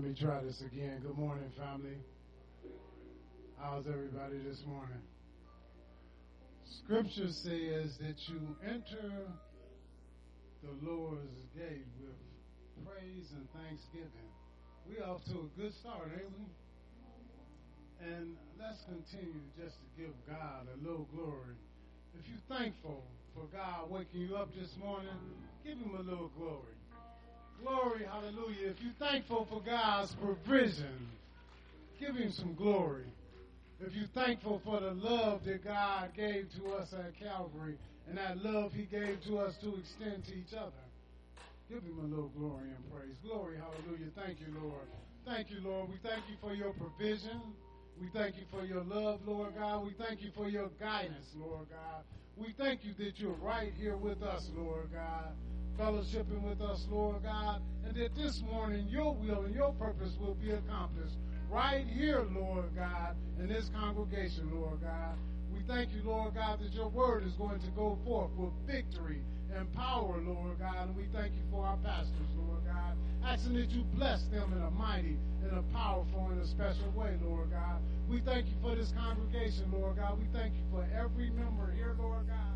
Let me try this again. Good morning, family. How's everybody this morning? Scripture says that you enter the Lord's gate with praise and thanksgiving. We off to a good start, ain't we? And let's continue just to give God a little glory. If you're thankful for God waking you up this morning, give him a little glory. Glory, hallelujah. If you're thankful for God's provision, give him some glory. If you're thankful for the love that God gave to us at Calvary and that love he gave to us to extend to each other, give him a little glory and praise. Glory, hallelujah. Thank you, Lord. Thank you, Lord. We thank you for your provision. We thank you for your love, Lord God. We thank you for your guidance, Lord God. We thank you that you're right here with us, Lord God, fellowshipping with us, Lord God, and that this morning your will and your purpose will be accomplished right here, Lord God, in this congregation, Lord God. We thank you, Lord God, that your word is going to go forth with victory and power, Lord God. And we thank you for our pastors, Lord God. Asking that you bless them in a mighty, in a powerful, and a special way, Lord God. We thank you for this congregation, Lord God. We thank you for every member here, Lord God.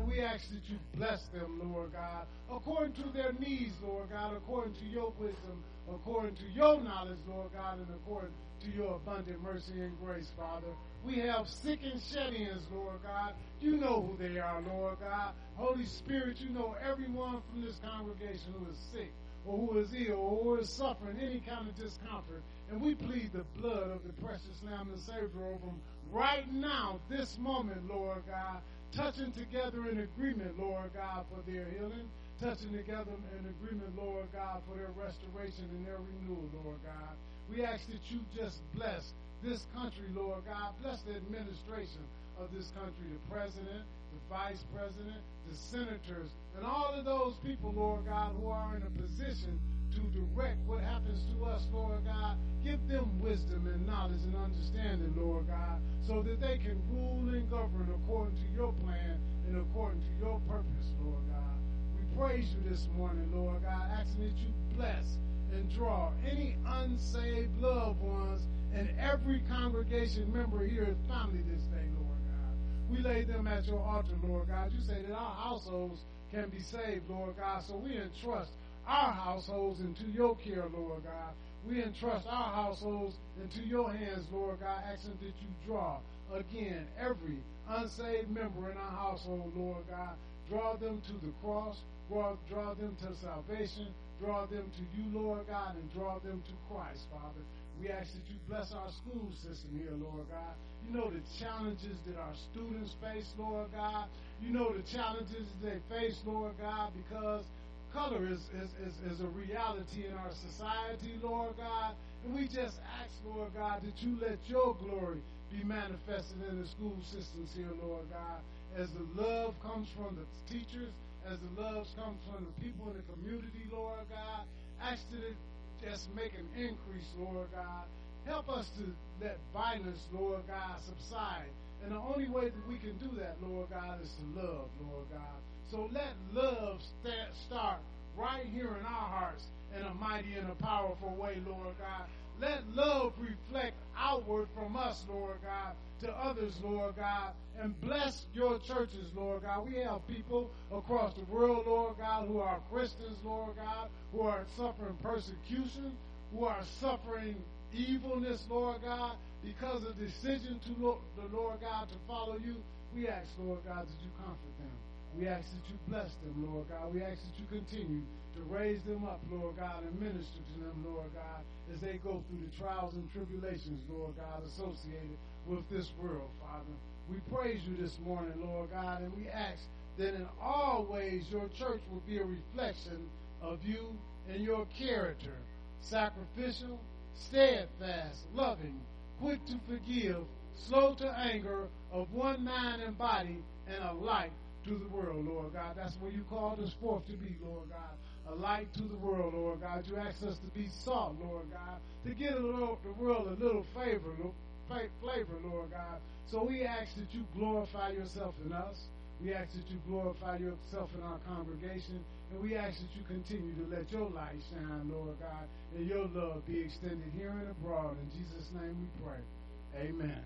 And we ask that you bless them, Lord God, according to their needs, Lord God, according to your wisdom, according to your knowledge, Lord God, and according to your abundant mercy and grace, Father. We have sick and shed-ins, Lord God. You know who they are, Lord God. Holy Spirit, you know everyone from this congregation who is sick or who is ill or who is suffering any kind of discomfort. And we plead the blood of the precious Lamb and Savior over them right now, this moment, Lord God, touching together in agreement, Lord God, for their healing, touching together in agreement, Lord God, for their restoration and their renewal, Lord God. We ask that you just bless this country, Lord God. Bless the administration of this country, the president, the vice president, the senators, and all of those people, Lord God, who are in a position to direct what happens to us, Lord God. Give them wisdom and knowledge and understanding, Lord God, so that they can rule and govern according to your plan and according to your purpose, Lord God. We praise you this morning, Lord God, asking that you bless and draw any unsaved loved ones and every congregation member here is family this day, Lord God. We lay them at your altar, Lord God. You say that our households can be saved, Lord God. So we entrust our households into your care, Lord God. We entrust our households into your hands, Lord God, asking that you draw again every unsaved member in our household, Lord God. Draw them to the cross, draw, draw them to salvation, draw them to you, Lord God, and draw them to Christ, Father. We ask that you bless our school system here, Lord God. You know the challenges that our students face, Lord God. You know the challenges they face, Lord God, because color is, is, is, is a reality in our society, Lord God. And we just ask, Lord God, that you let your glory be manifested in the school systems here, Lord God. As the love comes from the teachers, as the love comes from the people in the community, Lord God, ask that it just make an increase, Lord God. Help us to let violence, Lord God, subside. And the only way that we can do that, Lord God, is to love, Lord God. So let love st- start right here in our hearts in a mighty and a powerful way, Lord God. Let love reflect outward from us, Lord God, to others, Lord God, and bless your churches, Lord God. We have people across the world, Lord God, who are Christians, Lord God, who are suffering persecution, who are suffering evilness, Lord God, because of decision to the Lord God to follow you. We ask, Lord God, that you comfort them. We ask that you bless them, Lord God. We ask that you continue to raise them up, Lord God, and minister to them, Lord God, as they go through the trials and tribulations, Lord God, associated with this world, Father. We praise you this morning, Lord God, and we ask that in all ways your church will be a reflection of you and your character, sacrificial, steadfast, loving, quick to forgive, slow to anger, of one mind and body, and a light to the world, Lord God. That's what you called us forth to be, Lord God. A light to the world, Lord God. You asked us to be salt, Lord God, to give the world a little favor, flavor, Lord God. So we ask that you glorify yourself in us. We ask that you glorify yourself in our congregation. And we ask that you continue to let your light shine, Lord God, and your love be extended here and abroad. In Jesus' name we pray. Amen.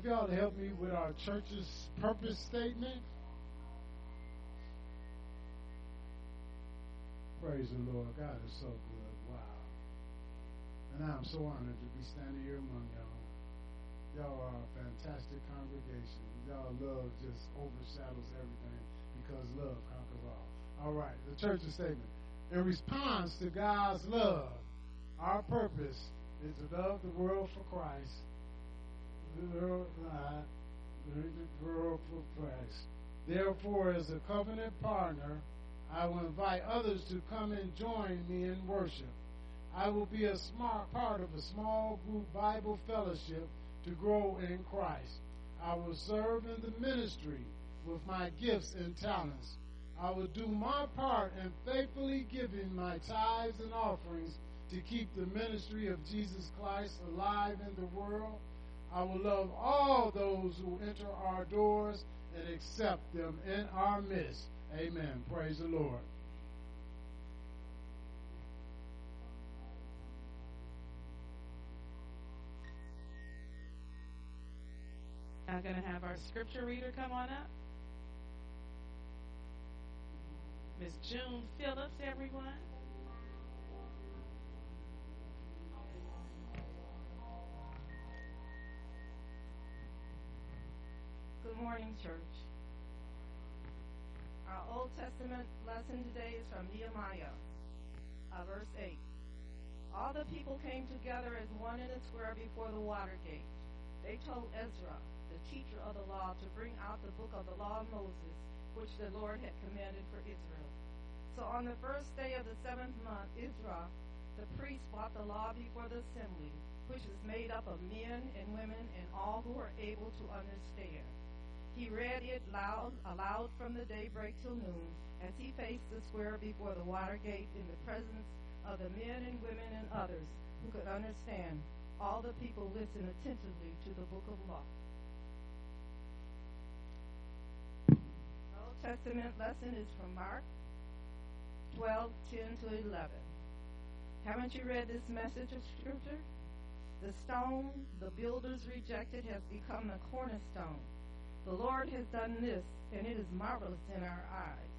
If y'all to help me with our church's purpose statement. Praise the Lord. God is so good. Wow. And I'm so honored to be standing here among y'all. Y'all are a fantastic congregation. Y'all love just overshadows everything because love conquers all. All right, the church's statement. In response to God's love, our purpose is to love the world for Christ not, the world for Christ. Therefore, as a covenant partner, I will invite others to come and join me in worship. I will be a smart part of a small group Bible fellowship to grow in Christ. I will serve in the ministry with my gifts and talents. I will do my part in faithfully giving my tithes and offerings to keep the ministry of Jesus Christ alive in the world. I will love all those who enter our doors and accept them in our midst. Amen. Praise the Lord. I'm going to have our scripture reader come on up. Miss June Phillips, everyone. Morning, church. Our Old Testament lesson today is from Nehemiah, uh, verse 8. All the people came together as one in a square before the water gate. They told Ezra, the teacher of the law, to bring out the book of the law of Moses, which the Lord had commanded for Israel. So on the first day of the seventh month, Ezra, the priest, brought the law before the assembly, which is made up of men and women and all who are able to understand. He read it loud, aloud from the daybreak till noon, as he faced the square before the water gate in the presence of the men and women and others who could understand. All the people listened attentively to the book of law. Old Testament lesson is from Mark 12, 10 to 11. Haven't you read this message of Scripture? The stone the builders rejected has become the cornerstone. The Lord has done this, and it is marvelous in our eyes.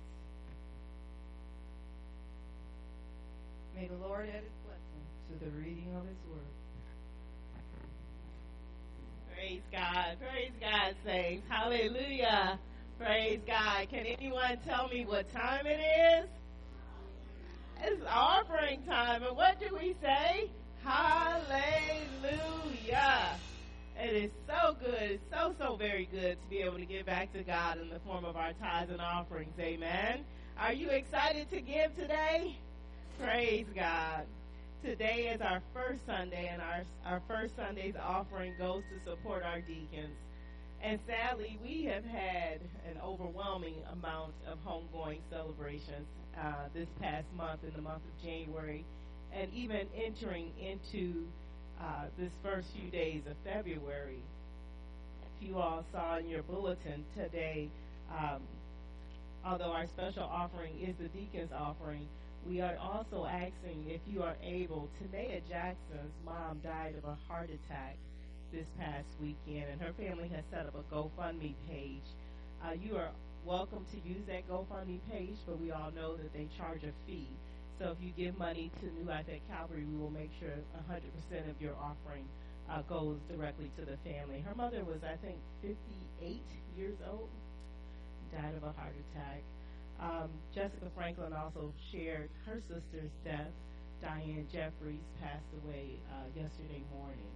May the Lord add his blessing to the reading of his word. Praise God. Praise God, saints. Hallelujah. Praise God. Can anyone tell me what time it is? It's offering time. And what do we say? Hallelujah. It is so good. So, so very good to be able to give back to God in the form of our tithes and offerings. Amen. Are you excited to give today? Praise God. Today is our first Sunday, and our, our first Sunday's offering goes to support our deacons. And sadly, we have had an overwhelming amount of homegoing celebrations uh, this past month, in the month of January, and even entering into uh, this first few days of February. If you all saw in your bulletin today, um, although our special offering is the deacon's offering, we are also asking if you are able. Tanea Jackson's mom died of a heart attack this past weekend, and her family has set up a GoFundMe page. Uh, you are welcome to use that GoFundMe page, but we all know that they charge a fee. So if you give money to New Life at Calvary, we will make sure 100% of your offering uh, goes directly to the family. Her mother was, I think, 58 years old, died of a heart attack. Um, Jessica Franklin also shared her sister's death. Diane Jeffries passed away uh, yesterday morning.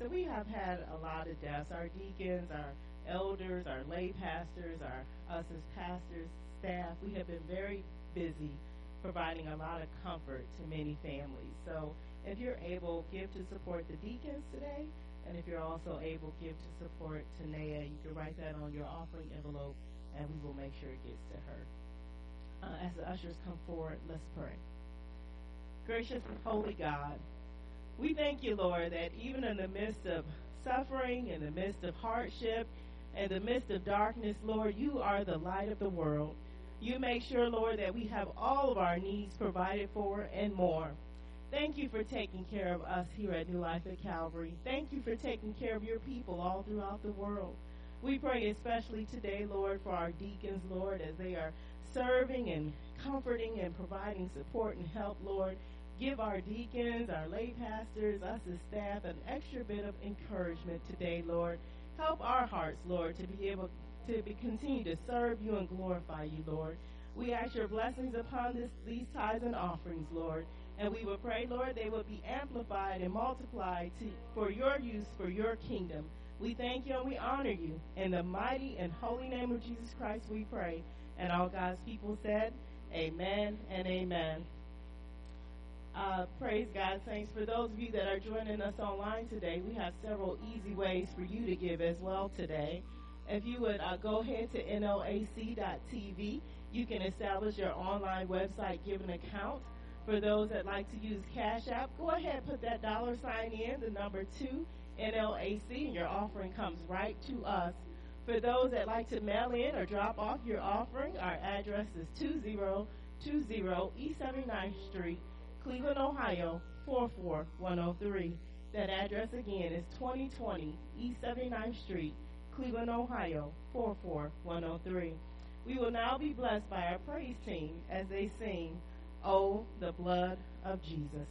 So we have had a lot of deaths. Our deacons, our elders, our lay pastors, our us as pastors, staff, we have been very busy providing a lot of comfort to many families. So if you're able, give to support the deacons today. And if you're also able, give to support Tanea. You can write that on your offering envelope, and we will make sure it gets to her. Uh, as the ushers come forward, let's pray. Gracious and holy God, we thank you, Lord, that even in the midst of suffering, in the midst of hardship, in the midst of darkness, Lord, you are the light of the world. You make sure, Lord, that we have all of our needs provided for and more. Thank you for taking care of us here at New Life at Calvary. Thank you for taking care of your people all throughout the world. We pray especially today, Lord, for our deacons, Lord, as they are serving and comforting and providing support and help, Lord. Give our deacons, our lay pastors, us as staff, an extra bit of encouragement today, Lord. Help our hearts, Lord, to be able to be, continue to serve you and glorify you, Lord. We ask your blessings upon this, these tithes and offerings, Lord. And we will pray, Lord, they will be amplified and multiplied to, for your use, for your kingdom. We thank you and we honor you. In the mighty and holy name of Jesus Christ, we pray. And all God's people said, Amen and amen. Uh, praise God, saints. For those of you that are joining us online today, we have several easy ways for you to give as well today. If you would uh, go ahead to nlac.tv, you can establish your online website giving account. For those that like to use Cash App, go ahead put that dollar sign in, the number two, NLAC, and your offering comes right to us. For those that like to mail in or drop off your offering, our address is 2020 East 79th Street, Cleveland, Ohio 44103. That address again is 2020 East 79th Street, Cleveland, Ohio 44103. We will now be blessed by our praise team as they sing, Oh, the blood of Jesus.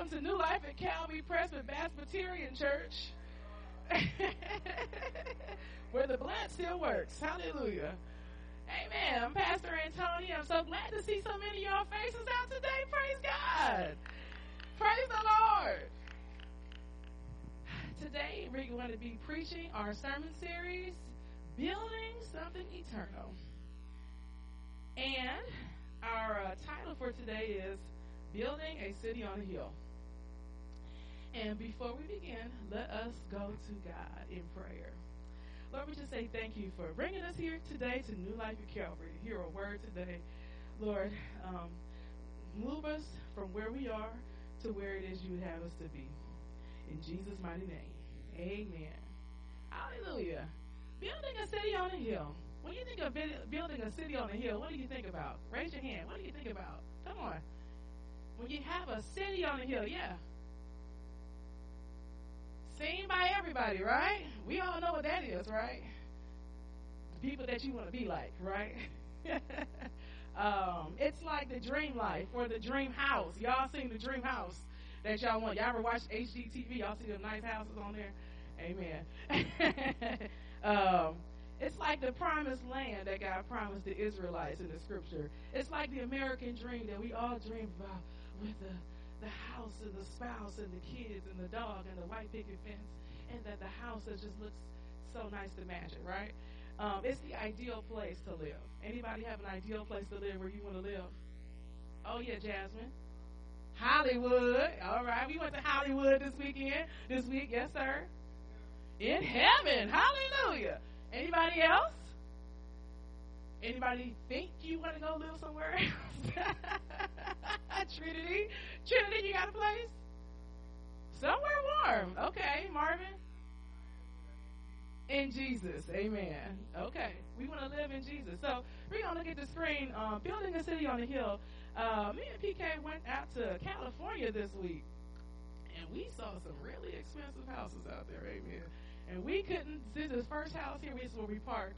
Welcome to New Life at Calvary Presbyterian Church, where the blood still works. Hallelujah. Amen. I'm Pastor Antonio. I'm so glad to see so many of y'all faces out today. Praise God. Praise the Lord. Today we're going to be preaching our sermon series, Building Something Eternal. And our uh, title for today is Building a City on a Hill. And before we begin, let us go to God in prayer. Lord, we just say thank you for bringing us here today to New Life at Calvary hear a word today. Lord, um, move us from where we are to where it is you would have us to be. In Jesus' mighty name, amen. Hallelujah. Building a city on a hill. When you think of building a city on a hill, what do you think about? Raise your hand. What do you think about? Come on. When you have a city on a hill, yeah. Seen by everybody, right? We all know what that is, right? The people that you want to be like, right? um, it's like the dream life or the dream house. Y'all seen the dream house that y'all want. Y'all ever watch HGTV? Y'all see the nice houses on there? Amen. um, it's like the promised land that God promised the Israelites in the scripture. It's like the American dream that we all dream about with the, the house and the spouse and the kids and the dog and the white picket fence and that the house that just looks so nice to it, right? Um, it's the ideal place to live. Anybody have an ideal place to live where you want to live? Oh yeah, Jasmine. Hollywood. All right, we went to Hollywood this weekend. This week, yes, sir. In heaven. Hallelujah. Anybody else? Anybody think you want to go live somewhere else? Trinity? Trinity, you got a place? Somewhere warm. Okay, Marvin? In Jesus. Amen. Okay. We want to live in Jesus. So we're to look at the screen. Um, Building a City on a Hill. Uh, me and PK went out to California this week. And we saw some really expensive houses out there. Amen. And we couldn't, this is the first house here, we where we parked,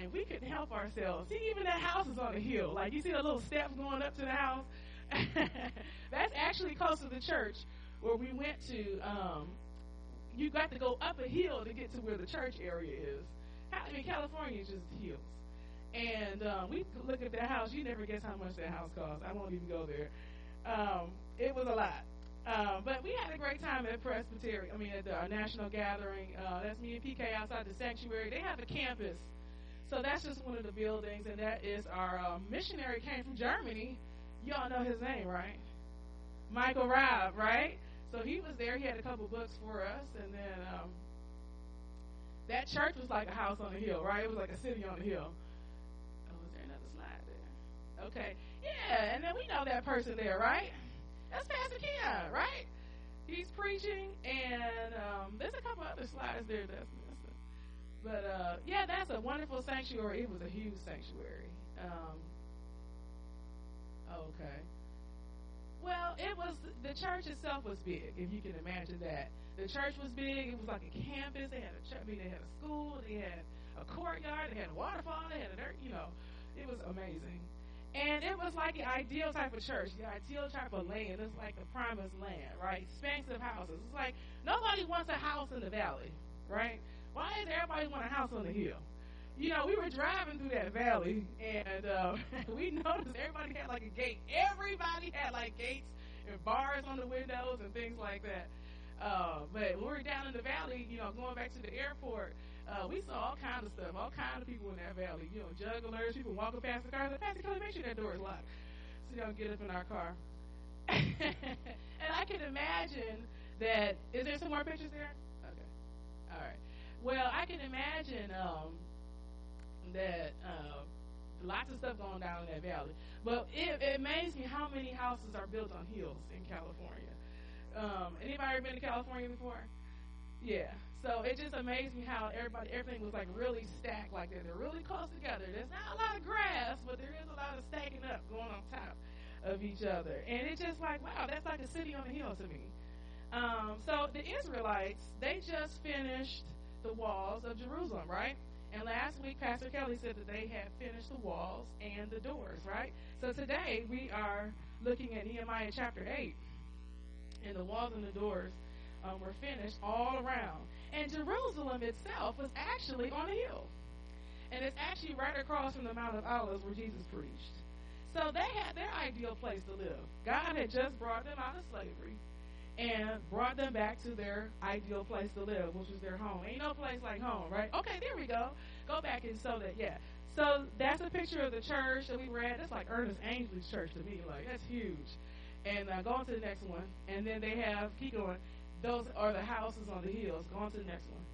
and we couldn't help ourselves. See, even that house is on a hill. Like, you see the little steps going up to the house? That's actually close to the church where we went to. Um, you got to go up a hill to get to where the church area is. I mean, California is just hills. And um, we look at that house. You never guess how much that house costs. I won't even go there. Um, it was a lot. Uh, but we had a great time at Presbyterian. I mean, at the, our national gathering. Uh, that's me and PK outside the sanctuary. They have a campus, so that's just one of the buildings, and that is our uh, missionary came from Germany. Y'all know his name, right? Michael Raab, right? So he was there. He had a couple books for us, and then um, that church was like a house on a hill, right? It was like a city on a hill. Oh, is there another slide there? Okay, yeah, and then we know that person there, right? That's Pastor Keon, right? He's preaching, and um, there's a couple other slides there that's. But uh, yeah, that's a wonderful sanctuary. It was a huge sanctuary. Um, okay. Well, it was the church itself was big, if you can imagine that. The church was big. It was like a campus. They had a church. I mean, they had a school. They had a courtyard. They had a waterfall. They had a dirt. You know, it was amazing. And it was like the ideal type of church, the ideal type of land. It's like the promised land, right? Expensive houses. It's like nobody wants a house in the valley, right? Why does everybody want a house on the hill? You know, we were driving through that valley, and uh, we noticed everybody had like a gate. Everybody had like gates and bars on the windows and things like that. Uh, but when we were down in the valley, you know, going back to the airport, uh, we saw all kinds of stuff, all kinds of people in that valley. You know, jugglers, people walking past the car. Like, Pastor Kelly, make sure that door is locked so you don't get up in our car. and I can imagine that. Is there some more pictures there? Okay. All right. Well, I can imagine um, that uh, lots of stuff going down in that valley. But it, it amazed me how many houses are built on hills in California. Um, anybody ever been to California before? Yeah. So it just amazed me how everybody, everything was like really stacked like that. They're really close together. There's not a lot of grass, but there is a lot of stacking up going on top of each other. And it's just like, wow, that's like a city on a hill to me. Um, so the Israelites, they just finished the walls of Jerusalem, right? And last week, Pastor Kelly said that they had finished the walls and the doors, right? So today we are looking at Nehemiah chapter 8. And the walls and the doors um, were finished all around. And Jerusalem itself was actually on a hill. And it's actually right across from the Mount of Olives where Jesus preached. So they had their ideal place to live. God had just brought them out of slavery and brought them back to their ideal place to live, which was their home. Ain't no place like home, right? Okay, there we go. Go back and show that, yeah. So that's a picture of the church that we were at. That's like Ernest Angley's church to me. Like, that's huge. And uh, go on to the next one. And then they have, keep going, those are the houses on the hills. Go on to the next one.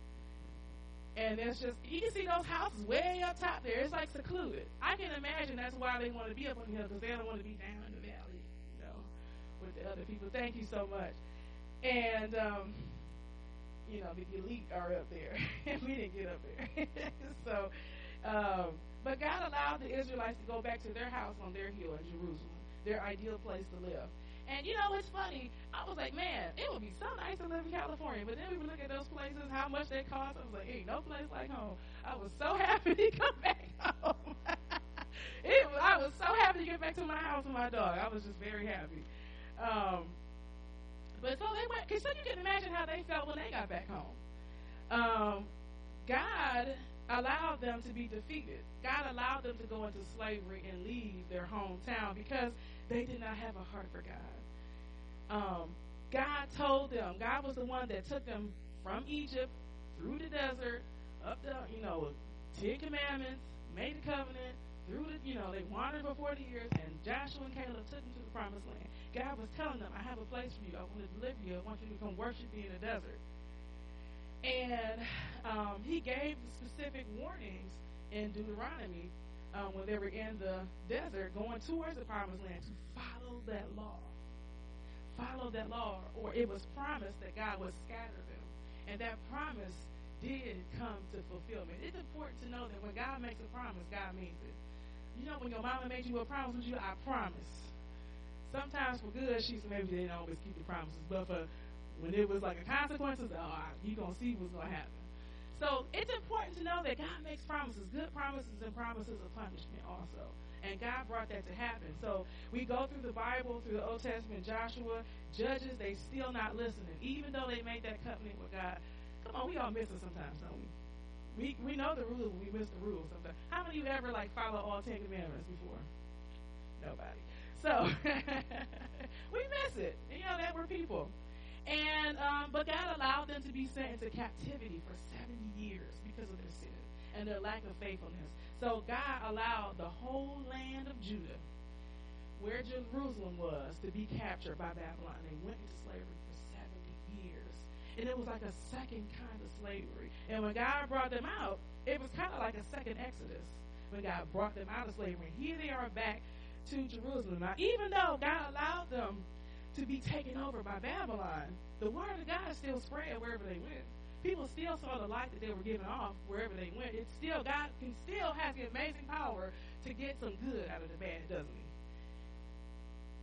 And it's just, you can see those houses way up top there. It's like secluded. I can imagine that's why they want to be up on the hill because they don't want to be down in the valley, you know, with the other people. Thank you so much. And, um, you know, the elite are up there. and we didn't get up there. so, um, but God allowed the Israelites to go back to their house on their hill in Jerusalem, their ideal place to live. And you know, it's funny. I was like, man, it would be so nice to live in California. But then we would look at those places, how much they cost. I was like, hey, no place like home. I was so happy to come back home. it, I was so happy to get back to my house with my dog. I was just very happy. Um, but so they went, so you can imagine how they felt when they got back home. Um, God allowed them to be defeated. God allowed them to go into slavery and leave their hometown because they did not have a heart for God. Um, God told them, God was the one that took them from Egypt through the desert, up the, you know, Ten Commandments, made the covenant, through the, you know, they wandered for 40 years, and Joshua and Caleb took them to the promised land. God was telling them, I have a place for you. I want to deliver you. I want you to come worship me in the desert. And um, he gave specific warnings in Deuteronomy um, when they were in the desert going towards the promised land to follow that law. Follow that law, or it was promised that God would scatter them. And that promise did come to fulfillment. It's important to know that when God makes a promise, God means it. You know, when your mama made you a promise, with you I promise. Sometimes for good, she's maybe they didn't always keep the promises, but for when it was like a consequences, oh, you gonna see what's gonna happen. So it's important to know that God makes promises, good promises and promises of punishment also. And God brought that to happen. So we go through the Bible, through the Old Testament, Joshua, Judges, they still not listening. Even though they made that covenant with God. Come on, we all miss it sometimes, don't we? We we know the rules, we miss the rules sometimes. How many of you ever like follow all ten commandments before? Nobody. So we miss it. You know that we're people. And um, but God allowed them to be sent into captivity for 70 years because of their sin and their lack of faithfulness. So God allowed the whole land of Judah, where Jerusalem was, to be captured by Babylon. They went into slavery for 70 years. And it was like a second kind of slavery. And when God brought them out, it was kind of like a second Exodus. When God brought them out of slavery. Here they are back to Jerusalem. Now, even though God allowed them to be taken over by Babylon, the word of God still spread wherever they went. People still saw the light that they were giving off wherever they went. It still God can still has the amazing power to get some good out of the bad, doesn't he?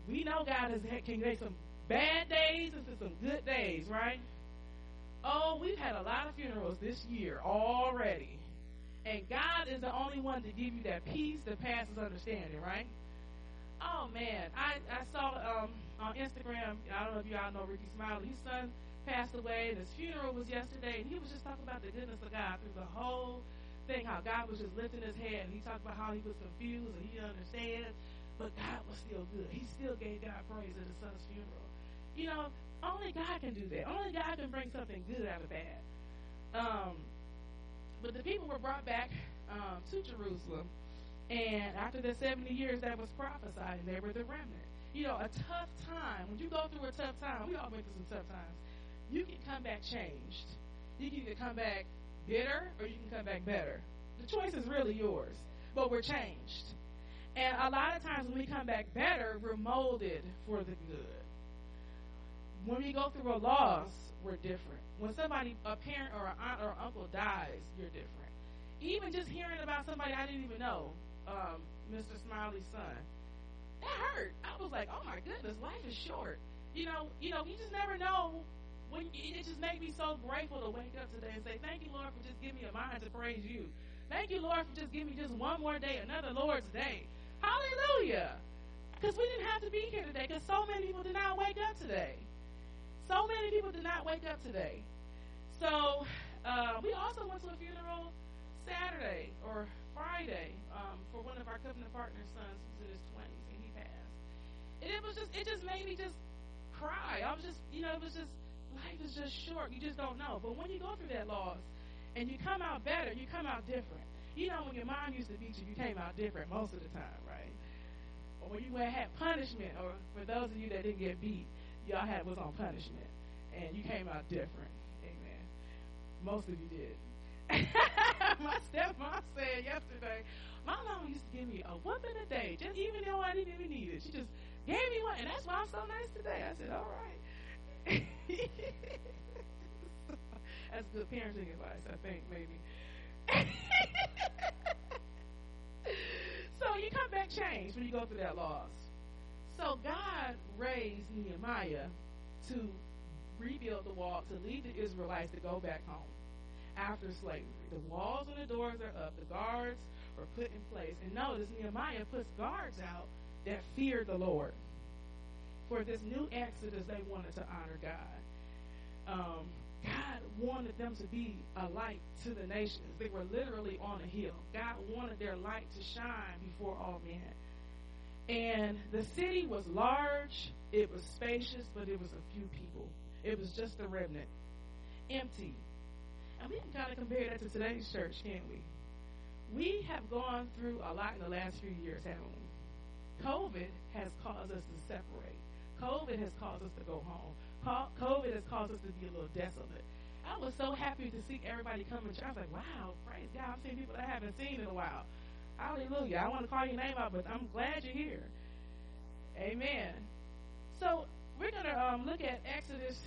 we know God has can make some bad days into some good days, right? Oh, we've had a lot of funerals this year already. And God is the only one to give you that peace that passes understanding, right? Oh man, I, I saw um, on Instagram, I don't know if y'all know Rickey Smiley, his son passed away, and his funeral was yesterday, and he was just talking about the goodness of God through the whole thing, how God was just lifting his head, and he talked about how he was confused and he didn't understand, but God was still good. He still gave God praise at his son's funeral. You know, only God can do that. Only God can bring something good out of bad. Um, but the people were brought back um, to Jerusalem, and after the 70 years that was prophesied, they were the remnant. You know, a tough time. When you go through a tough time, we all went through some tough times. You can come back changed. You can either come back bitter or you can come back better. The choice is really yours. But we're changed. And a lot of times when we come back better, we're molded for the good. When we go through a loss, we're different. When somebody, a parent or an aunt or uncle dies, you're different. Even just hearing about somebody I didn't even know, um, Mr. Smiley's son, that hurt. I was like, oh my goodness, life is short. You know, you know, you just never know. When it just made me so grateful to wake up today and say, thank you, Lord, for just giving me a mind to praise you. Thank you, Lord, for just giving me just one more day, another Lord's day. Hallelujah. Because we didn't have to be here today because so many people did not wake up today. So many people did not wake up today. So uh, we also went to a funeral Saturday or Friday um, for one of our covenant partners' sons who's in his twenties and he passed. And it was just it just made me just cry. I was just you know it was just life is just short. You just don't know. But when you go through that loss and you come out better, you come out different. You know when your mom used to beat you, you came out different most of the time, right? Or when you went had punishment, or for those of you that didn't get beat, y'all had was on punishment, and you came out different. Amen. Most of you did. my stepmom said yesterday, my mom used to give me a whooping a day, just even though I didn't even need it. She just gave me one, and that's why I'm so nice today. I said, all right. that's good parenting advice, I think, maybe. so you come back changed when you go through that loss. So God raised Nehemiah to rebuild the wall, to lead the Israelites to go back home after slavery. The walls and the doors are up. The guards were put in place. And notice Nehemiah puts guards out that feared the Lord. For this new exodus, they wanted to honor God. Um, God wanted them to be a light to the nations. They were literally on a hill. God wanted their light to shine before all men. And the city was large, it was spacious, but it was a few people. It was just a remnant, empty. And we can kind of compare that to today's church, can't we? We have gone through a lot in the last few years, haven't we? COVID has caused us to separate. COVID has caused us to go home. COVID has caused us to be a little desolate. I was so happy to see everybody church. I was like, wow, praise God. I'm seeing people I haven't seen in a while. Hallelujah. I want to call your name out, but I'm glad you're here. Amen. So we're going to um, look at Exodus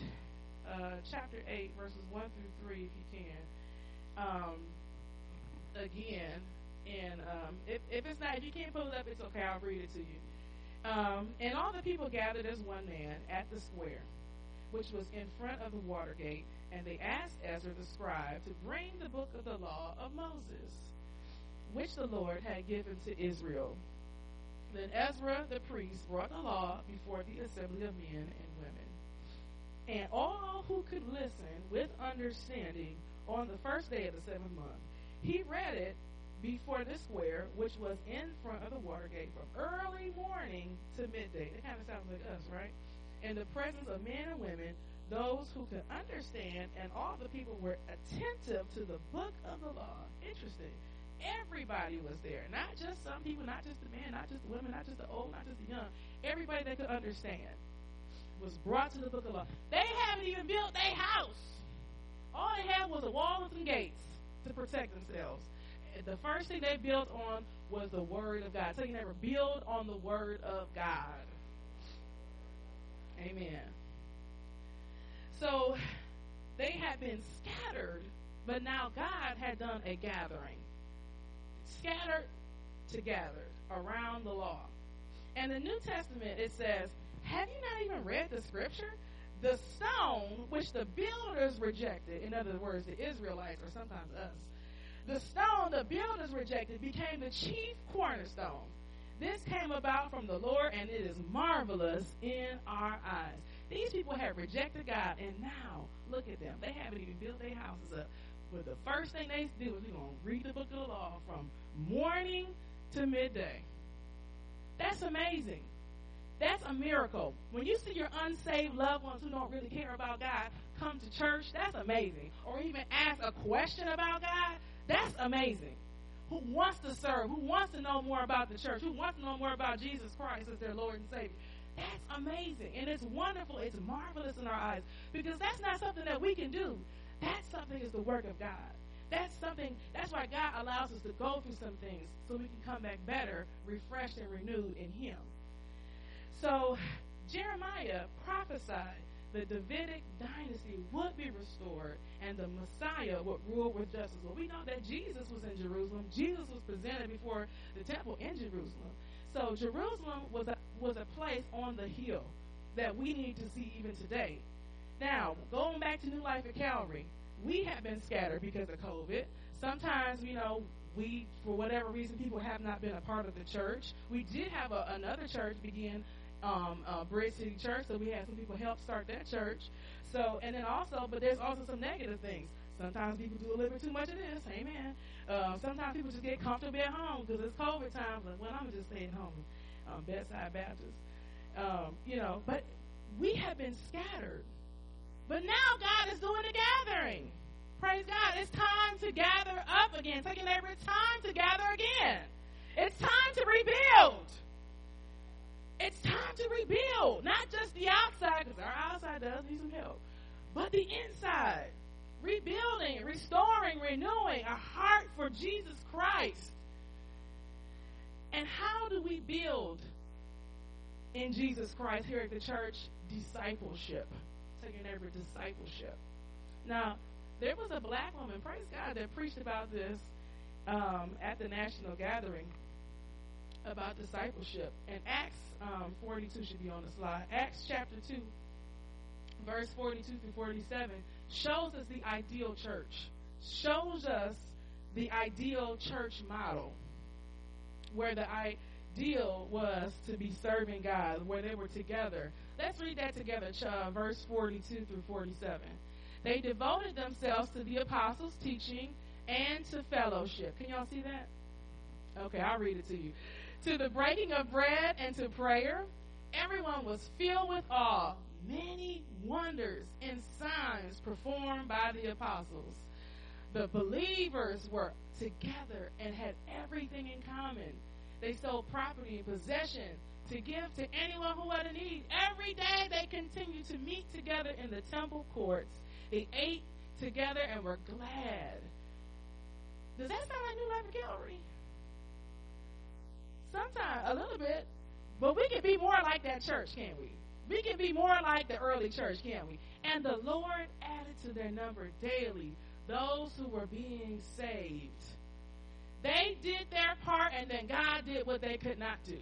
uh, chapter 8, verses 1 through 3, if you can. Um, again. And um, if, if it's not, if you can't pull it up, it's okay. I'll read it to you. Um, and all the people gathered as one man at the square, which was in front of the water gate, and they asked Ezra the scribe to bring the book of the law of Moses which the Lord had given to Israel. Then Ezra the priest brought the law before the assembly of men and women. And all who could listen with understanding on the first day of the seventh month, he read it before the square, which was in front of the water gate from early morning to midday. It kind of sounds like us, right? In the presence of men and women, those who could understand, and all the people were attentive to the book of the law. Interesting. Everybody was there. Not just some people, not just the men, not just the women, not just the old, not just the young. Everybody that could understand was brought to the book of law. They haven't even built their house. All they had was a wall and some gates to protect themselves. The first thing they built on was the word of God. So you never build on the word of God. Amen. So they had been scattered, but now God had done a gathering scattered together around the law. And the New Testament, it says, Have you not even read the scripture? The stone which the builders rejected, in other words, the Israelites, or sometimes us, the stone the builders rejected became the chief cornerstone. This came about from the Lord, and it is marvelous in our eyes. These people have rejected God, and now look at them. They haven't even built their houses up. But the first thing they do is we're going to read the book of the law from morning to midday. That's amazing. That's a miracle. When you see your unsaved loved ones who don't really care about God come to church, that's amazing. Or even ask a question about God, that's amazing. Who wants to serve, who wants to know more about the church, who wants to know more about Jesus Christ as their Lord and Savior. That's amazing. And it's wonderful. It's marvelous in our eyes because that's not something that we can do. That something is the work of God. That's something, that's why God allows us to go through some things so we can come back better, refreshed, and renewed in Him. So, Jeremiah prophesied the Davidic dynasty would be restored and the Messiah would rule with justice. Well, we know that Jesus was in Jerusalem. Jesus was presented before the temple in Jerusalem. So Jerusalem was a, was a place on the hill that we need to see even today. Now, going back to New Life at Calvary, we have been scattered because of COVID. Sometimes, you know, we, for whatever reason, people have not been a part of the church. We did have a, another church begin, um, uh, Bridge City Church, so we had some people help start that church. So, and then also, but there's also some negative things. Sometimes people do a little bit too much of this. Amen. Uh, sometimes people just get comfortable at home because it's COVID times. Like, well, I'm just staying home. Um, bedside Baptist. Um, you know, but we have been scattered. But now God is doing a gathering. Praise God. It's time to gather up again. Taking neighbor, it's time to gather again. It's time to rebuild. It's time to rebuild. Not just the outside, because our outside does need some help, but the inside. Rebuilding, restoring, renewing a heart for Jesus Christ. And how do we build in Jesus Christ here at the church? Discipleship taking over discipleship. Now, there was a black woman, praise God, that preached about this um, at the national gathering about discipleship. And Acts um, 42 should be on the slide. Acts chapter 2, verse 42 through 47, shows us the ideal church, shows us the ideal church model, where the ideal was to be serving God, where they were together Let's read that together, uh, verse 42 through 47. They devoted themselves to the apostles' teaching and to fellowship. Can y'all see that? Okay, I'll read it to you. To the breaking of bread and to prayer, everyone was filled with awe. Many wonders and signs performed by the apostles. The believers were together and had everything in common. They sold property and possessions to give to anyone who had a need. Every day they continued to meet together in the temple courts. They ate together and were glad. Does that sound like New Life of Calvary? Sometimes, a little bit. But we can be more like that church, can't we? We can be more like the early church, can't we? And the Lord added to their number daily those who were being saved. They did their part, and then God did what they could not do.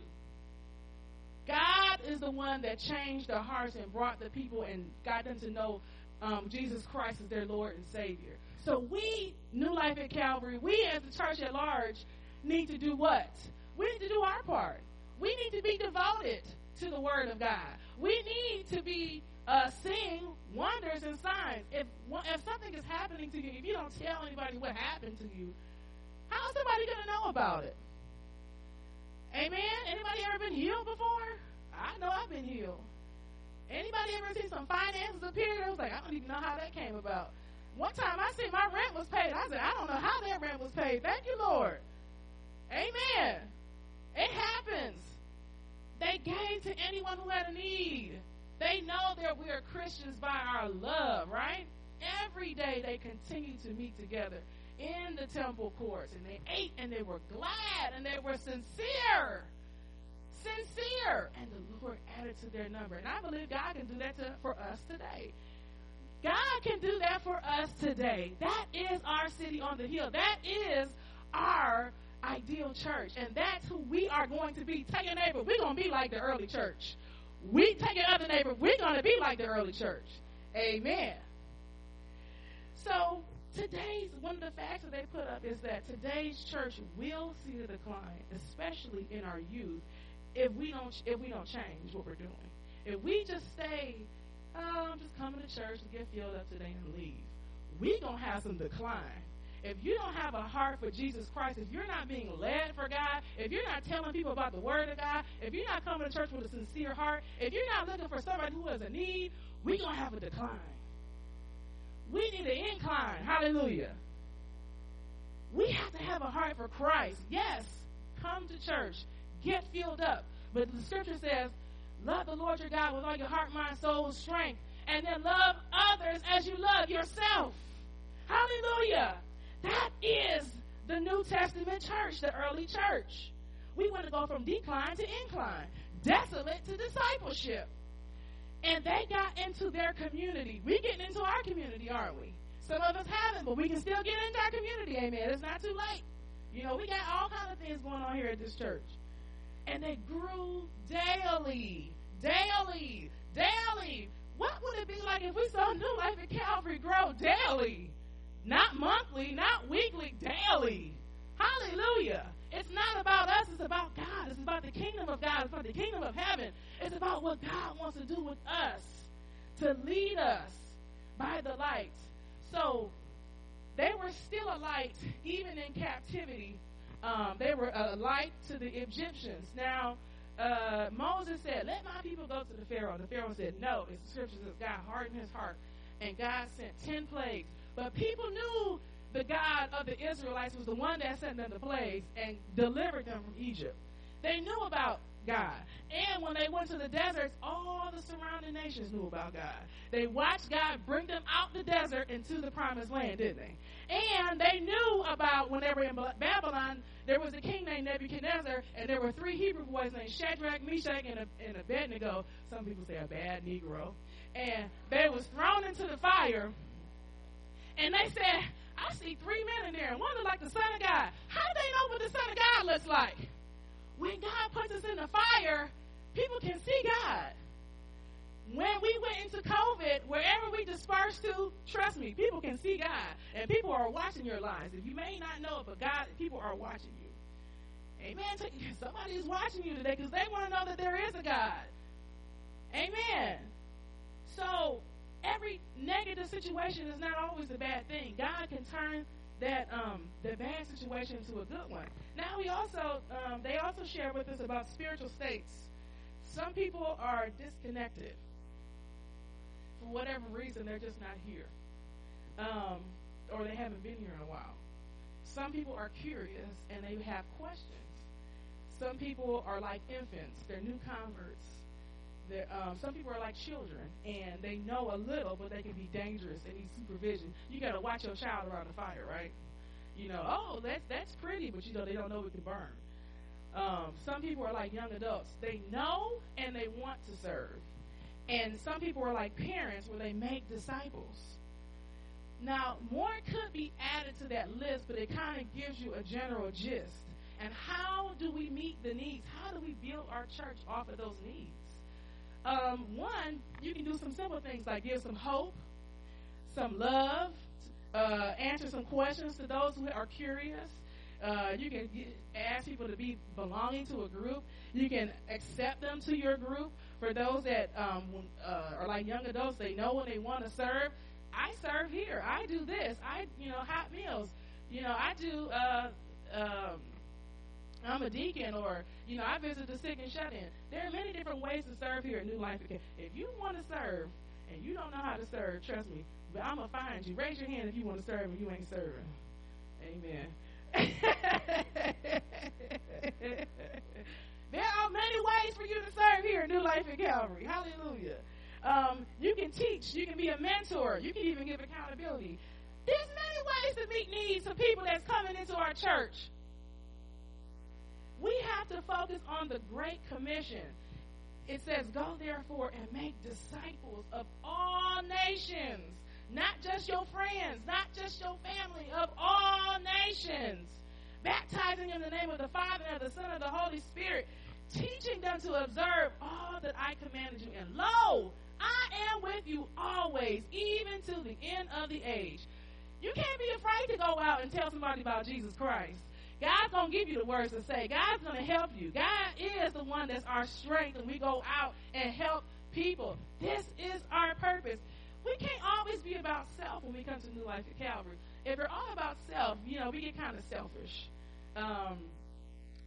God is the one that changed their hearts and brought the people and got them to know um, Jesus Christ as their Lord and Savior. So we, New Life at Calvary, we as the church at large, need to do what? We need to do our part. We need to be devoted to the Word of God. We need to be uh, seeing wonders and signs. If if something is happening to you, if you don't tell anybody what happened to you, how is somebody going to know about it? Amen. Anybody ever been healed before? I know I've been healed. Anybody ever see some finances appear? I was like, I don't even know how that came about. One time I see my rent was paid. I said, I don't know how that rent was paid. Thank you, Lord. Amen. It happens. They gave to anyone who had a need. They know that we are Christians by our love, right? Every day they continue to meet together in the temple courts and they ate and they were glad and they were sincere. Sincere. And the Lord added to their number. And I believe God can do that to, for us today. God can do that for us today. That is our city on the hill. That is our ideal church. And that's who we are going to be. Tell your neighbor, we're going to be like the early church. We your other neighbor, we're going to be like the early church. Amen. So today's one of the facts that they put up is that today's church will see the decline, especially in our youth, if we don't if we don't change what we're doing. If we just stay, oh, I'm just coming to church to get filled up today and leave, we gonna have some decline. If you don't have a heart for Jesus Christ, if you're not being led for God, if you're not telling people about the Word of God, if you're not coming to church with a sincere heart, if you're not looking for somebody who has a need, we're gonna have a decline. We need an incline. Hallelujah. We have to have a heart for Christ. Yes, come to church, get filled up. But the scripture says, love the Lord your God with all your heart, mind, soul, strength, and then love others as you love yourself. Hallelujah. That is the New Testament church, the early church. We want to go from decline to incline, desolate to discipleship and they got into their community. We getting into our community, aren't we? Some of us haven't, but we can still get into our community. Amen. It's not too late. You know, we got all kinds of things going on here at this church. And they grew daily, daily, daily. What would it be like if we saw New Life at Calvary grow daily? Not monthly, not weekly, daily. Hallelujah. It's not about us, it's about God. It's about the kingdom of God. It's about the kingdom of heaven. It's about what God wants to do with us to lead us by the light. So they were still a light even in captivity. Um, they were a light to the Egyptians. Now, uh, Moses said, Let my people go to the Pharaoh. The Pharaoh said, No. It's the scripture says God hardened his heart. And God sent ten plagues. But people knew the God of the Israelites was the one that sent them the plagues and delivered them from Egypt. They knew about God. And when they went to the deserts, all the surrounding nations knew about God. They watched God bring them out the desert into the promised land, didn't they? And they knew about when they were in Babylon, there was a king named Nebuchadnezzar, and there were three Hebrew boys named Shadrach, Meshach, and, and Abednego. Some people say a bad Negro. And they was thrown into the fire. And they said, I see three men in there, and one look like the Son of God. How do they know what the Son of God looks like? When God puts us in the fire, people can see God. When we went into COVID, wherever we dispersed to, trust me, people can see God. And people are watching your lives. If you may not know it, but God, people are watching you. Amen. Somebody is watching you today because they want to know that there is a God. Amen. So every negative situation is not always a bad thing. God can turn that um, the bad situation into a good one. Now we also um, they also share with us about spiritual states. Some people are disconnected for whatever reason. They're just not here, um, or they haven't been here in a while. Some people are curious and they have questions. Some people are like infants; they're new converts um, some people are like children and they know a little, but they can be dangerous and need supervision. You got to watch your child around the fire, right? You know, oh, that's that's pretty, but you know they don't know it can burn. Um, some people are like young adults; they know and they want to serve. And some people are like parents, where they make disciples. Now, more could be added to that list, but it kind of gives you a general gist. And how do we meet the needs? How do we build our church off of those needs? Um, one, you can do some simple things like give some hope, some love, uh, answer some questions to those who are curious. Uh, you can get, ask people to be belonging to a group. You can accept them to your group. For those that um, uh, are like young adults, they know when they want to serve. I serve here. I do this. I, you know, hot meals. You know, I do. Uh, um, I'm a deacon, or you know, I visit the sick and shut in. There are many different ways to serve here at New Life. If you want to serve and you don't know how to serve, trust me, but I'm gonna find you. Raise your hand if you want to serve and you ain't serving. Amen. there are many ways for you to serve here at New Life at Calvary. Hallelujah. Um, you can teach. You can be a mentor. You can even give accountability. There's many ways to meet needs of people that's coming into our church. We have to focus on the Great Commission. It says, Go therefore and make disciples of all nations, not just your friends, not just your family, of all nations. baptizing in the name of the Father and of the Son and the Holy Spirit, teaching them to observe all that I commanded you. And lo, I am with you always, even to the end of the age. You can't be afraid to go out and tell somebody about Jesus Christ. God's going to give you the words to say. God's going to help you. God is the one that's our strength, and we go out and help people. This is our purpose. We can't always be about self when we come to New Life at Calvary. If we're all about self, you know, we get kind of selfish. Um,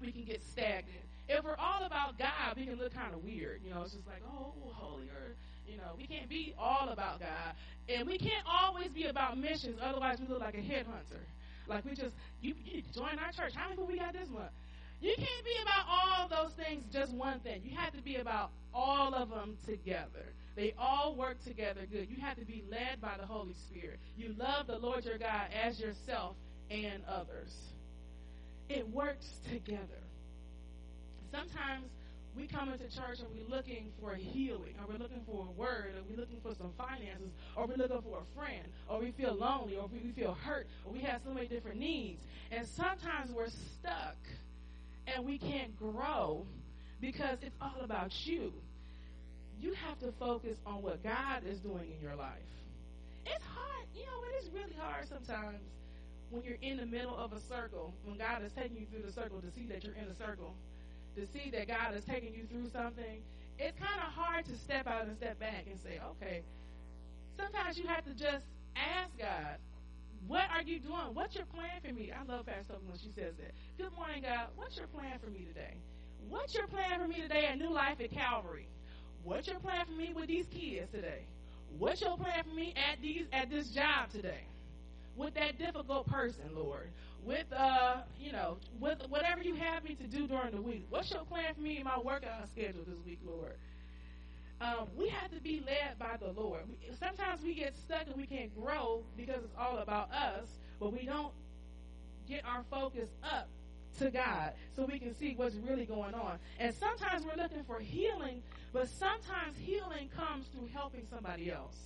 we can get stagnant. If we're all about God, we can look kind of weird. You know, it's just like, oh, holier. You know, we can't be all about God. And we can't always be about missions, otherwise we look like a headhunter. Like we just, you, you join our church. How many people we got this month? You can't be about all those things, just one thing. You have to be about all of them together. They all work together good. You have to be led by the Holy Spirit. You love the Lord your God as yourself and others. It works together. Sometimes we come into church and we're looking for healing, or we're looking for a word, or we're looking for some finances, or we're looking for a friend, or we feel lonely, or we feel hurt, or we have so many different needs. And sometimes we're stuck and we can't grow because it's all about you. You have to focus on what God is doing in your life. It's hard, you know, it is really hard sometimes when you're in the middle of a circle, when God is taking you through the circle to see that you're in a circle to see that God is taking you through something, it's kind of hard to step out and step back and say, okay, sometimes you have to just ask God, what are you doing? What's your plan for me? I love Pastor when she says that. Good morning, God. What's your plan for me today? What's your plan for me today at New Life at Calvary? What's your plan for me with these kids today? What's your plan for me at these at this job today? With that difficult person, Lord with uh, you know, with whatever you have me to do during the week. What's your plan for me and my workout schedule this week, Lord? Um, we have to be led by the Lord. Sometimes we get stuck and we can't grow because it's all about us, but we don't get our focus up to God so we can see what's really going on. And sometimes we're looking for healing, but sometimes healing comes through helping somebody else.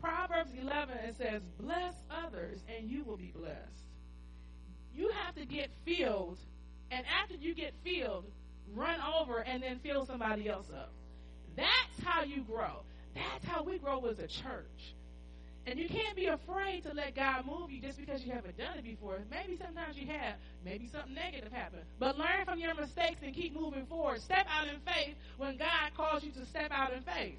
Proverbs 11 it says, "Bless others, and you will be blessed." You have to get filled, and after you get filled, run over and then fill somebody else up. That's how you grow. That's how we grow as a church. And you can't be afraid to let God move you just because you haven't done it before. Maybe sometimes you have. Maybe something negative happened. But learn from your mistakes and keep moving forward. Step out in faith when God calls you to step out in faith.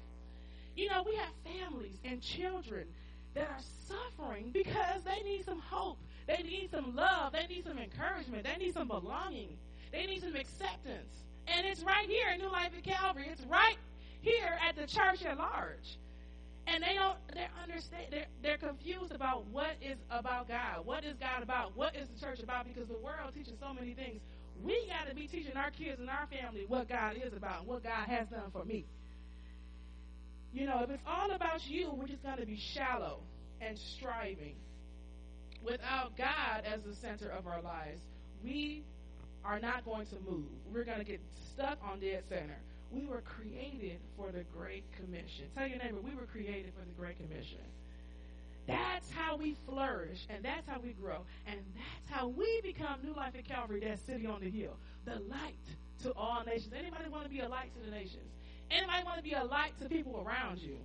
You know, we have families and children that are suffering because they need some hope. They need some love. They need some encouragement. They need some belonging. They need some acceptance. And it's right here in New Life at Calvary. It's right here at the church at large. And they don't they understand they're, they're confused about what is about God. What is God about? What is the church about? Because the world teaches so many things. We got to be teaching our kids and our family what God is about and what God has done for me. You know, if it's all about you, we're just going to be shallow and striving without God as the center of our lives, we are not going to move. We're going to get stuck on dead center. We were created for the Great Commission. Tell your neighbor, we were created for the Great Commission. That's how we flourish, and that's how we grow, and that's how we become New Life at Calvary, that city on the hill, the light to all nations. Anybody want to be a light to the nations? Anybody want to be a light to people around you?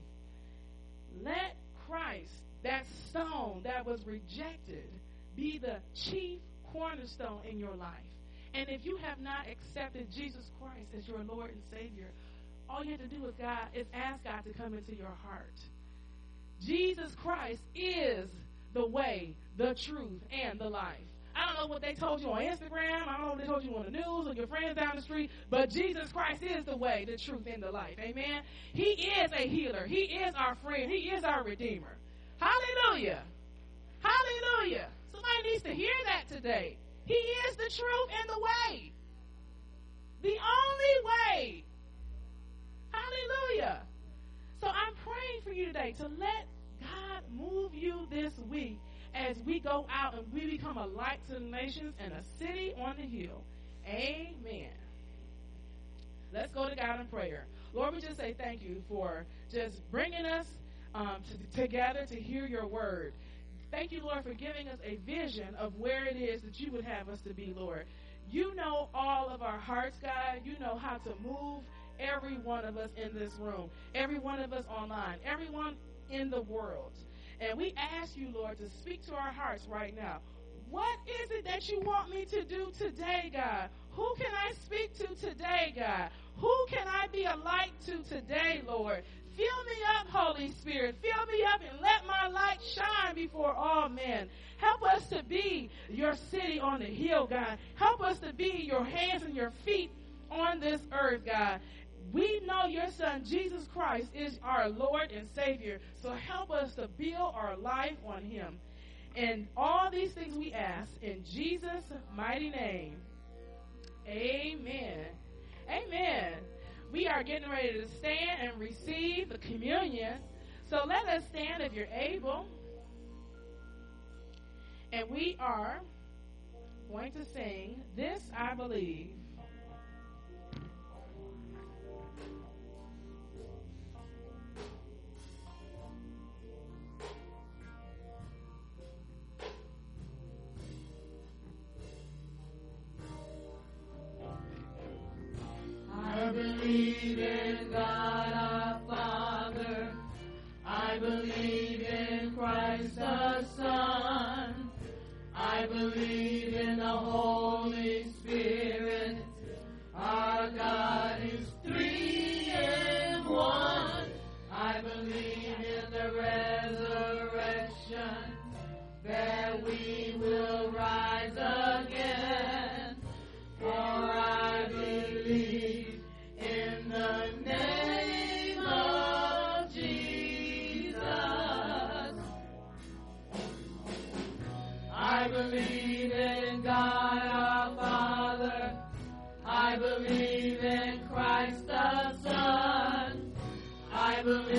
Let Christ that stone that was rejected be the chief cornerstone in your life. And if you have not accepted Jesus Christ as your Lord and Savior, all you have to do is God is ask God to come into your heart. Jesus Christ is the way, the truth, and the life. I don't know what they told you on Instagram. I don't know what they told you on the news or your friends down the street, but Jesus Christ is the way, the truth, and the life. Amen. He is a healer. He is our friend. He is our redeemer. Hallelujah. Hallelujah. Somebody needs to hear that today. He is the truth and the way. The only way. Hallelujah. So I'm praying for you today to let God move you this week as we go out and we become a light to the nations and a city on the hill. Amen. Let's go to God in prayer. Lord, we just say thank you for just bringing us um, to, together to hear your word. Thank you, Lord, for giving us a vision of where it is that you would have us to be, Lord. You know all of our hearts, God. You know how to move every one of us in this room, every one of us online, everyone in the world. And we ask you, Lord, to speak to our hearts right now. What is it that you want me to do today, God? Who can I speak to today, God? Who can I be a light to today, Lord? Fill me up, Holy Spirit. Fill me up and let my light shine before all men. Help us to be your city on the hill, God. Help us to be your hands and your feet on this earth, God. We know your Son, Jesus Christ, is our Lord and Savior. So help us to build our life on Him. And all these things we ask in Jesus' mighty name. Amen. Amen we are getting ready to stand and receive the communion. So let us stand if you're able. And we are going to sing This I Believe. I believe in Christ the Son. I believe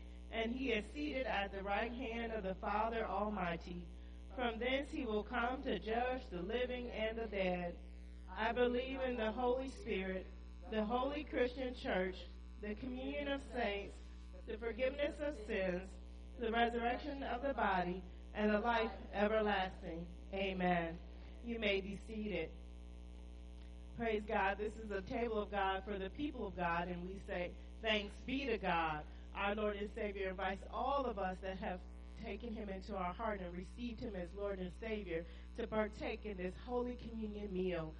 and he is seated at the right hand of the Father Almighty. From thence he will come to judge the living and the dead. I believe in the Holy Spirit, the holy Christian church, the communion of saints, the forgiveness of sins, the resurrection of the body, and the life everlasting. Amen. You may be seated. Praise God. This is a table of God for the people of God, and we say, Thanks be to God. Our Lord and Savior invites all of us that have taken him into our heart and received him as Lord and Savior to partake in this Holy Communion meal.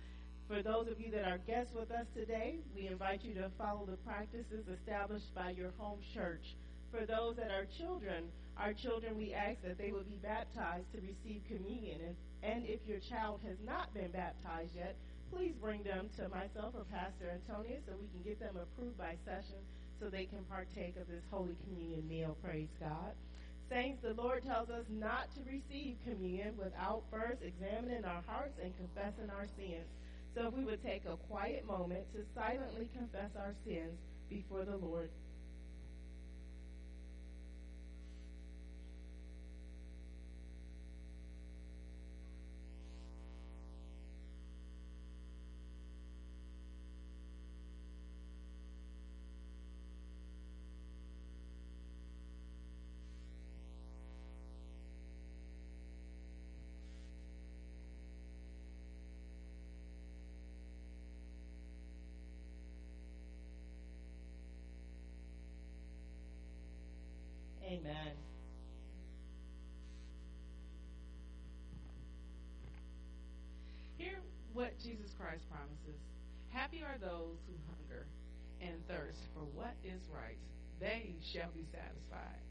For those of you that are guests with us today, we invite you to follow the practices established by your home church. For those that are children, our children, we ask that they will be baptized to receive communion. And, and if your child has not been baptized yet, please bring them to myself or Pastor Antonio so we can get them approved by session so they can partake of this Holy Communion meal. Praise God. Saints, the Lord tells us not to receive communion without first examining our hearts and confessing our sins. So if we would take a quiet moment to silently confess our sins before the Lord. Jesus Christ promises. Happy are those who hunger and thirst for what is right. They shall be satisfied.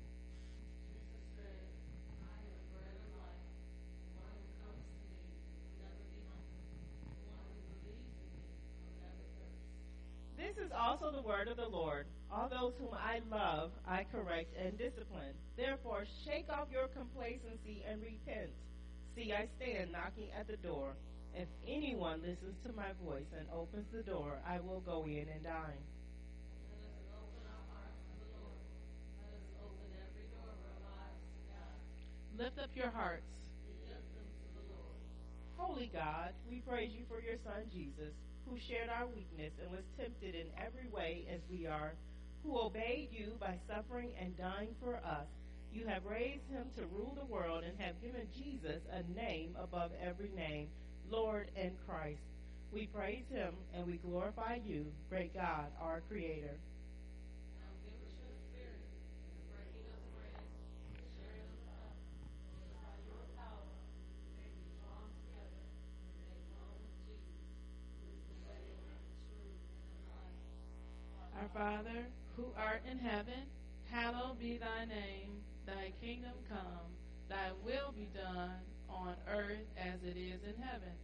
This is also the word of the Lord. All those whom I love, I correct and discipline. Therefore, shake off your complacency and repent. See, I stand knocking at the door. If anyone listens to my voice and opens the door, I will go in and dine. Lift up your hearts. Holy God, we praise you for your Son Jesus, who shared our weakness and was tempted in every way as we are, who obeyed you by suffering and dying for us. You have raised him to rule the world and have given Jesus a name above every name, Lord and Christ. We praise him and we glorify you, great God, our Creator. Our Father, who art in heaven, hallowed be thy name. Thy kingdom come, thy will be done on earth as it is in heaven.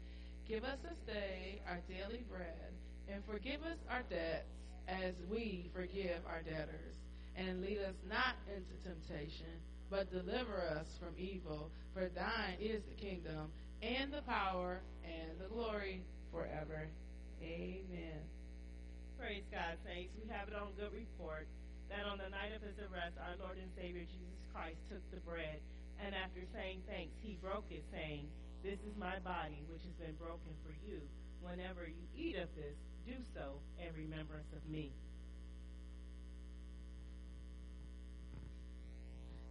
Give us this day our daily bread, and forgive us our debts as we forgive our debtors. And lead us not into temptation, but deliver us from evil. For thine is the kingdom, and the power, and the glory forever. Amen. Praise God, saints. We have it on good report that on the night of his arrest, our Lord and Savior Jesus Christ took the bread, and after saying thanks, he broke it, saying, This is my body, which has been broken for you. Whenever you eat of this, do so in remembrance of me.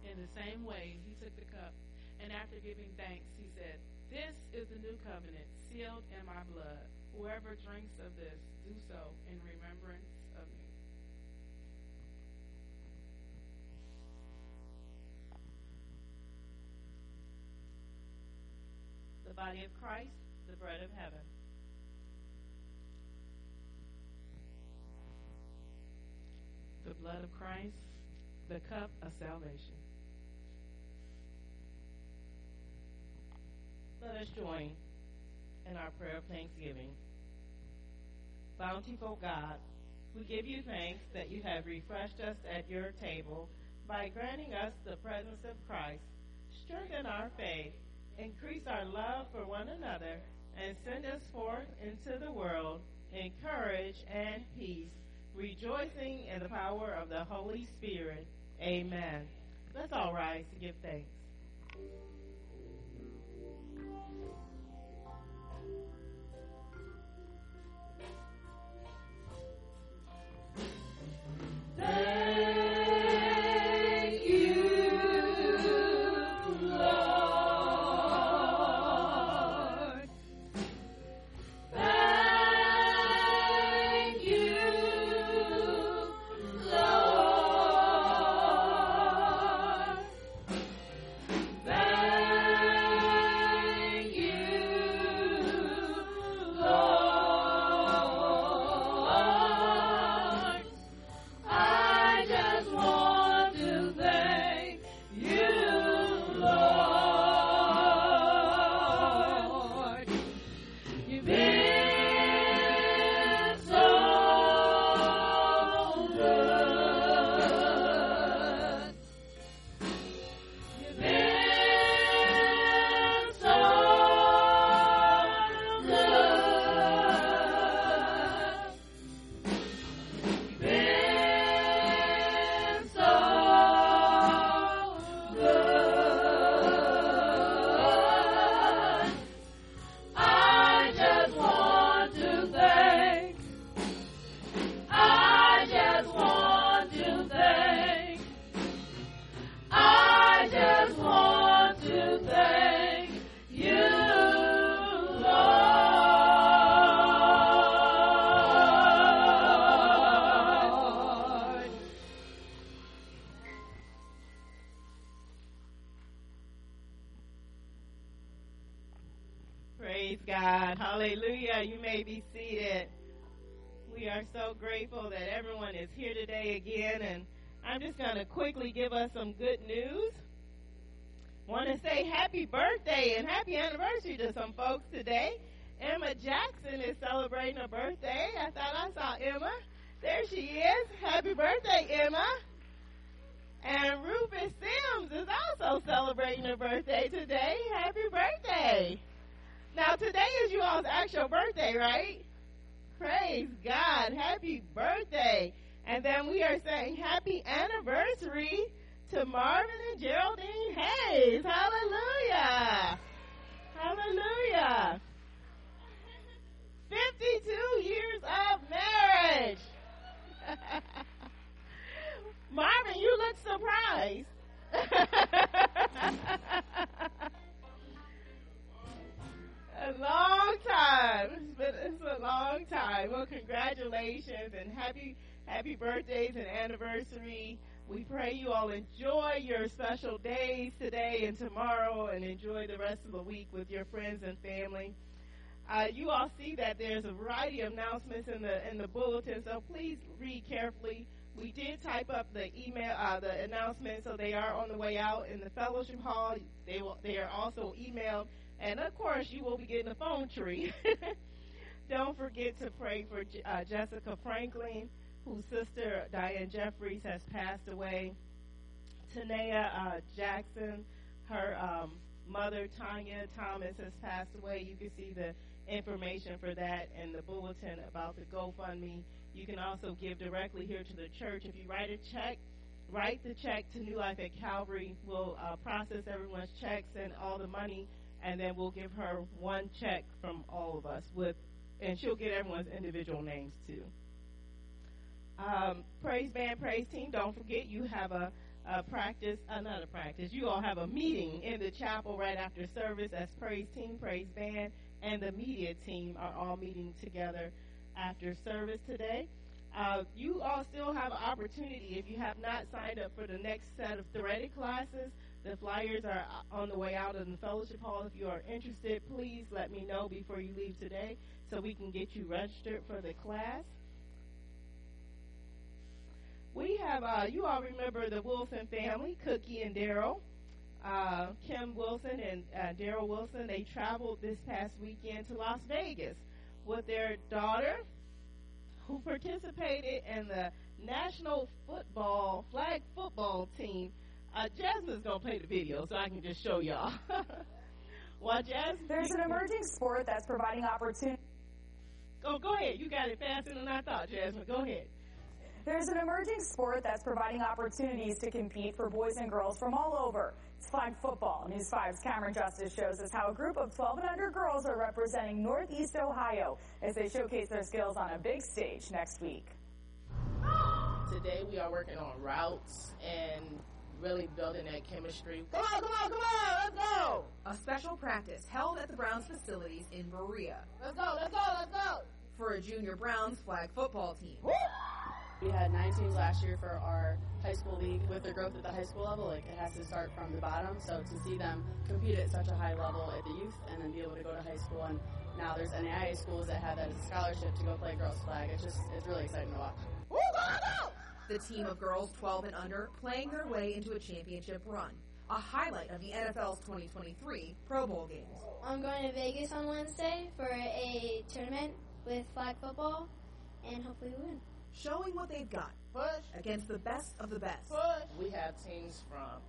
In the same way, he took the cup, and after giving thanks, he said, This is the new covenant, sealed in my blood. Whoever drinks of this, do so in remembrance body of Christ, the bread of heaven. The blood of Christ, the cup of salvation. Let us join in our prayer of thanksgiving. Bountiful God, we give you thanks that you have refreshed us at your table by granting us the presence of Christ. Strengthen our faith, increase our love for one another, and send us forth into the world in courage and peace, rejoicing in the power of the Holy Spirit. Amen. Let's all rise to give thanks. Thank uh, the announcements, so they are on the way out in the fellowship hall. They will, they are also emailed, and of course, you will be getting a phone tree. Don't forget to pray for uh, Jessica Franklin, whose sister Diane Jeffries has passed away. Tanea uh, Jackson, her um, mother Tanya Thomas has passed away. You can see the information for that in the bulletin about the GoFundMe. You can also give directly here to the church. If you write a check, write the check to New Life at Calvary. We'll uh, process everyone's checks and all the money, and then we'll give her one check from all of us with, and she'll get everyone's individual names too. Um, praise band, praise team. Don't forget you have a, a practice, uh, not a practice. You all have a meeting in the chapel right after service. As praise team, praise band, and the media team are all meeting together after service today. Uh, you all still have an opportunity if you have not signed up for the next set of threaded classes. The flyers are on the way out in the fellowship hall. If you are interested, please let me know before you leave today so we can get you registered for the class. We have, uh, you all remember the Wilson family, Cookie and Daryl. Uh, Kim Wilson and uh, Daryl Wilson, they traveled this past weekend to Las Vegas with their daughter, who participated in the national football flag football team. Uh, Jasmine's gonna play the video so I can just show y'all. While Jasmine, there's an emerging sport that's providing opportunity. Oh, go ahead. You got it faster than I thought, Jasmine. Go ahead. There's an emerging sport that's providing opportunities to compete for boys and girls from all over. It's flag football. News 5's Cameron Justice shows us how a group of 12 and under girls are representing Northeast Ohio as they showcase their skills on a big stage next week. Today we are working on routes and really building that chemistry. Come on, come on, come on, let's go! A special practice held at the Browns facilities in Berea. Let's go, let's go, let's go! For a junior Browns flag football team. Woo! We had nine teams last year for our high school league. With the growth at the high school level, like it has to start from the bottom. So to see them compete at such a high level at the youth and then be able to go to high school and now there's NAIA schools that have that as a scholarship to go play girls flag. It's just it's really exciting to watch. Woo, go, go! The team of girls 12 and under playing their way into a championship run. A highlight of the NFL's 2023 Pro Bowl games. I'm going to Vegas on Wednesday for a tournament with flag football and hopefully we win showing what they've got Push. against the best of the best. Push. We have teams from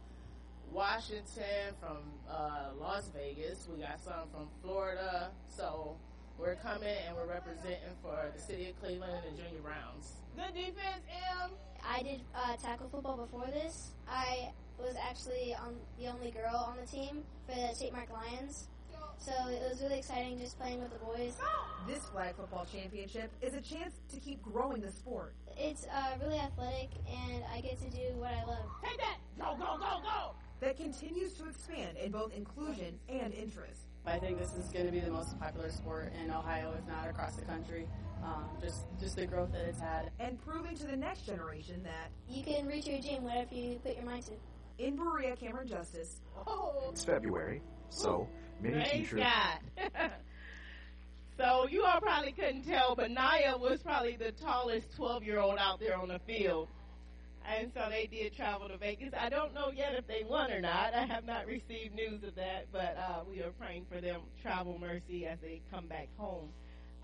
Washington, from uh, Las Vegas. We got some from Florida. So we're coming and we're representing for the city of Cleveland and the Junior Browns. Good defense, M. I did uh, tackle football before this. I was actually on the only girl on the team for the St. Mark Lions. So it was really exciting just playing with the boys. This flag football championship is a chance to keep growing the sport. It's uh, really athletic, and I get to do what I love. Take that! Go, go, go, go! That continues to expand in both inclusion and interest. I think this is going to be the most popular sport in Ohio, if not across the country. Um, just, just the growth that it's had, and proving to the next generation that you can reach your dream whatever you put your mind to. In Berea, Cameron Justice. Oh. It's February, so many Praise teachers. God. So you all probably couldn't tell, but Naya was probably the tallest 12 year old out there on the field. And so they did travel to Vegas. I don't know yet if they won or not. I have not received news of that, but uh, we are praying for them travel mercy as they come back home.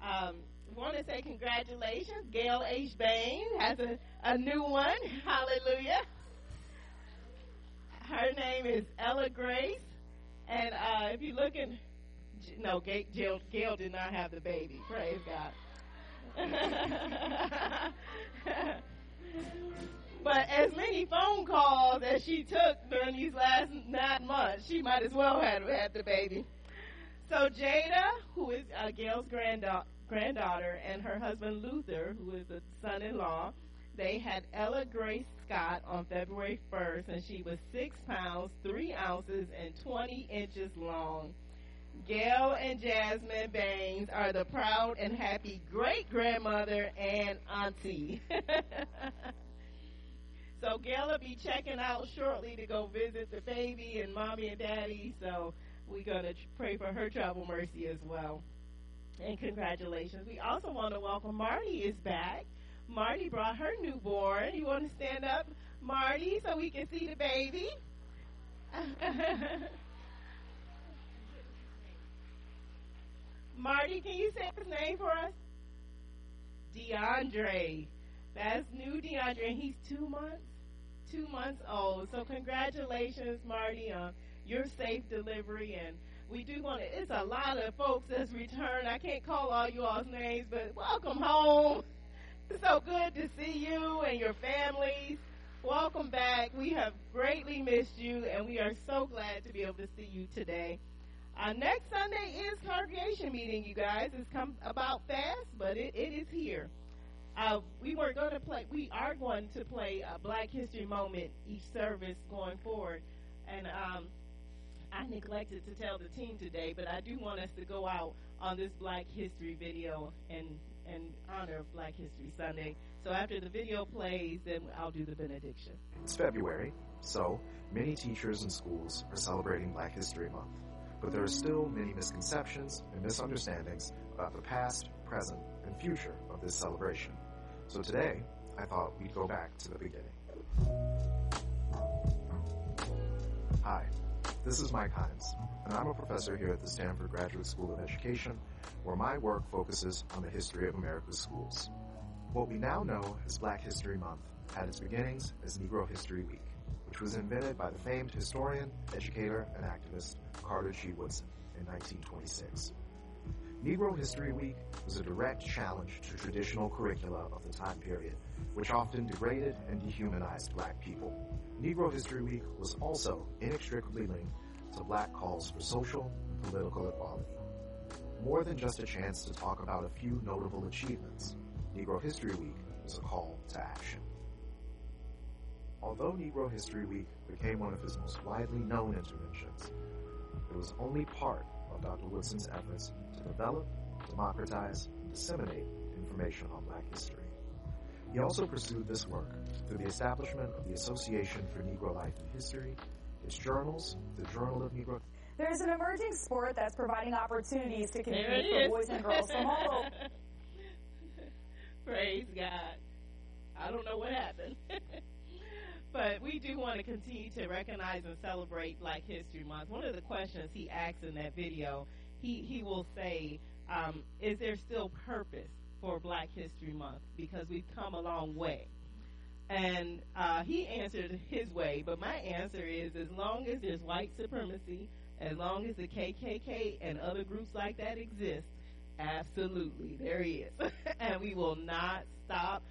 Um, want to say congratulations. Gail H. Bain has a, a new one. Hallelujah. Her name is Ella Grace. And uh, if you look in, no, Gail, Gail did not have the baby. Praise God. but as many phone calls as she took during these last nine months, she might as well have had the baby. So Jada, who is uh, Gail's granddaughter, granddaughter, and her husband Luther, who is the son-in-law, they had Ella Grace Scott on February 1st, and she was six pounds, three ounces, and 20 inches long. Gail and Jasmine Baines are the proud and happy great grandmother and auntie. so Gail will be checking out shortly to go visit the baby and mommy and daddy. So we're going to pray for her travel mercy as well. And congratulations. We also want to welcome Marty is back. Marty brought her newborn. You want to stand up, Marty, so we can see the baby? Marty, can you say his name for us? DeAndre. That's new DeAndre, and he's two months, two months old. So congratulations, Marty, on your safe delivery. And we do want to. It's a lot of folks that's returned. I can't call all you all's names, but welcome home. So good to see you and your families. Welcome back. We have greatly missed you, and we are so glad to be able to see you today. Uh, next Sunday is congregation meeting, you guys. It's come about fast, but it, it is here. Uh, we were going to play. We are going to play a Black History moment each service going forward, and um, I neglected to tell the team today, but I do want us to go out on this Black History video and in honor of Black History Sunday. So after the video plays, then I'll do the benediction. It's February, so many teachers and schools are celebrating Black History Month. But there are still many misconceptions and misunderstandings about the past, present, and future of this celebration. So today, I thought we'd go back to the beginning. Hi, this is Mike Hines, and I'm a professor here at the Stanford Graduate School of Education, where my work focuses on the history of America's schools. What we now know as Black History Month had its beginnings as Negro History Week, which was invented by the famed historian, educator, and activist Carter G. Woodson in 1926. Negro History Week was a direct challenge to traditional curricula of the time period, which often degraded and dehumanized black people. Negro History Week was also inextricably linked to black calls for social and political equality. More than just a chance to talk about a few notable achievements, Negro History Week was a call to action. Although Negro History Week became one of his most widely known interventions, it was only part of Dr. Woodson's efforts to develop, democratize, and disseminate information on black history. He also pursued this work through the establishment of the Association for Negro Life and History, its journals, the Journal of Negro. There's an emerging sport that's providing opportunities to compete for boys and girls from all over. Praise God. I don't know what happened. but we do want to continue to recognize and celebrate Black History Month. One of the questions he asked in that video, he, he will say, um, is there still purpose for Black History Month? Because we've come a long way. And uh, he answered his way, but my answer is as long as there's white supremacy, as long as the KKK and other groups like that exist, absolutely, there he is. and we will not stop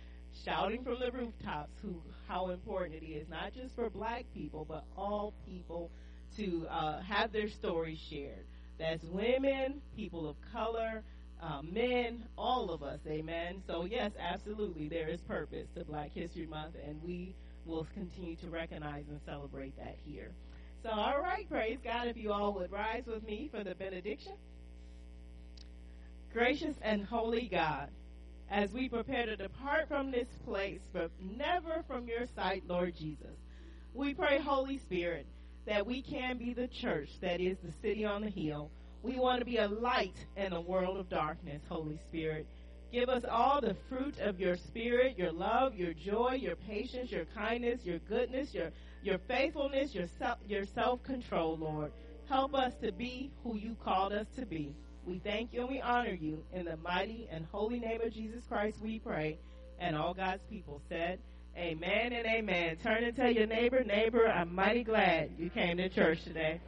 shouting from the rooftops who how important it is, not just for black people, but all people to uh, have their stories shared. That's women, people of color, uh, men, all of us, amen. So, yes, absolutely, there is purpose to Black History Month, and we will continue to recognize and celebrate that here. So, all right, praise God, if you all would rise with me for the benediction. Gracious and holy God, as we prepare to depart from this place, but never from your sight, Lord Jesus, we pray, Holy Spirit, that we can be the church that is the city on the hill We want to be a light in a world of darkness, Holy Spirit. Give us all the fruit of your spirit, your love, your joy, your patience, your kindness, your goodness, your, your faithfulness, your, self, your self-control, Lord. Help us to be who you called us to be. We thank you and we honor you. In the mighty and holy name of Jesus Christ, we pray. And all God's people said, Amen and amen. Turn and tell your neighbor, neighbor, I'm mighty glad you came to church today.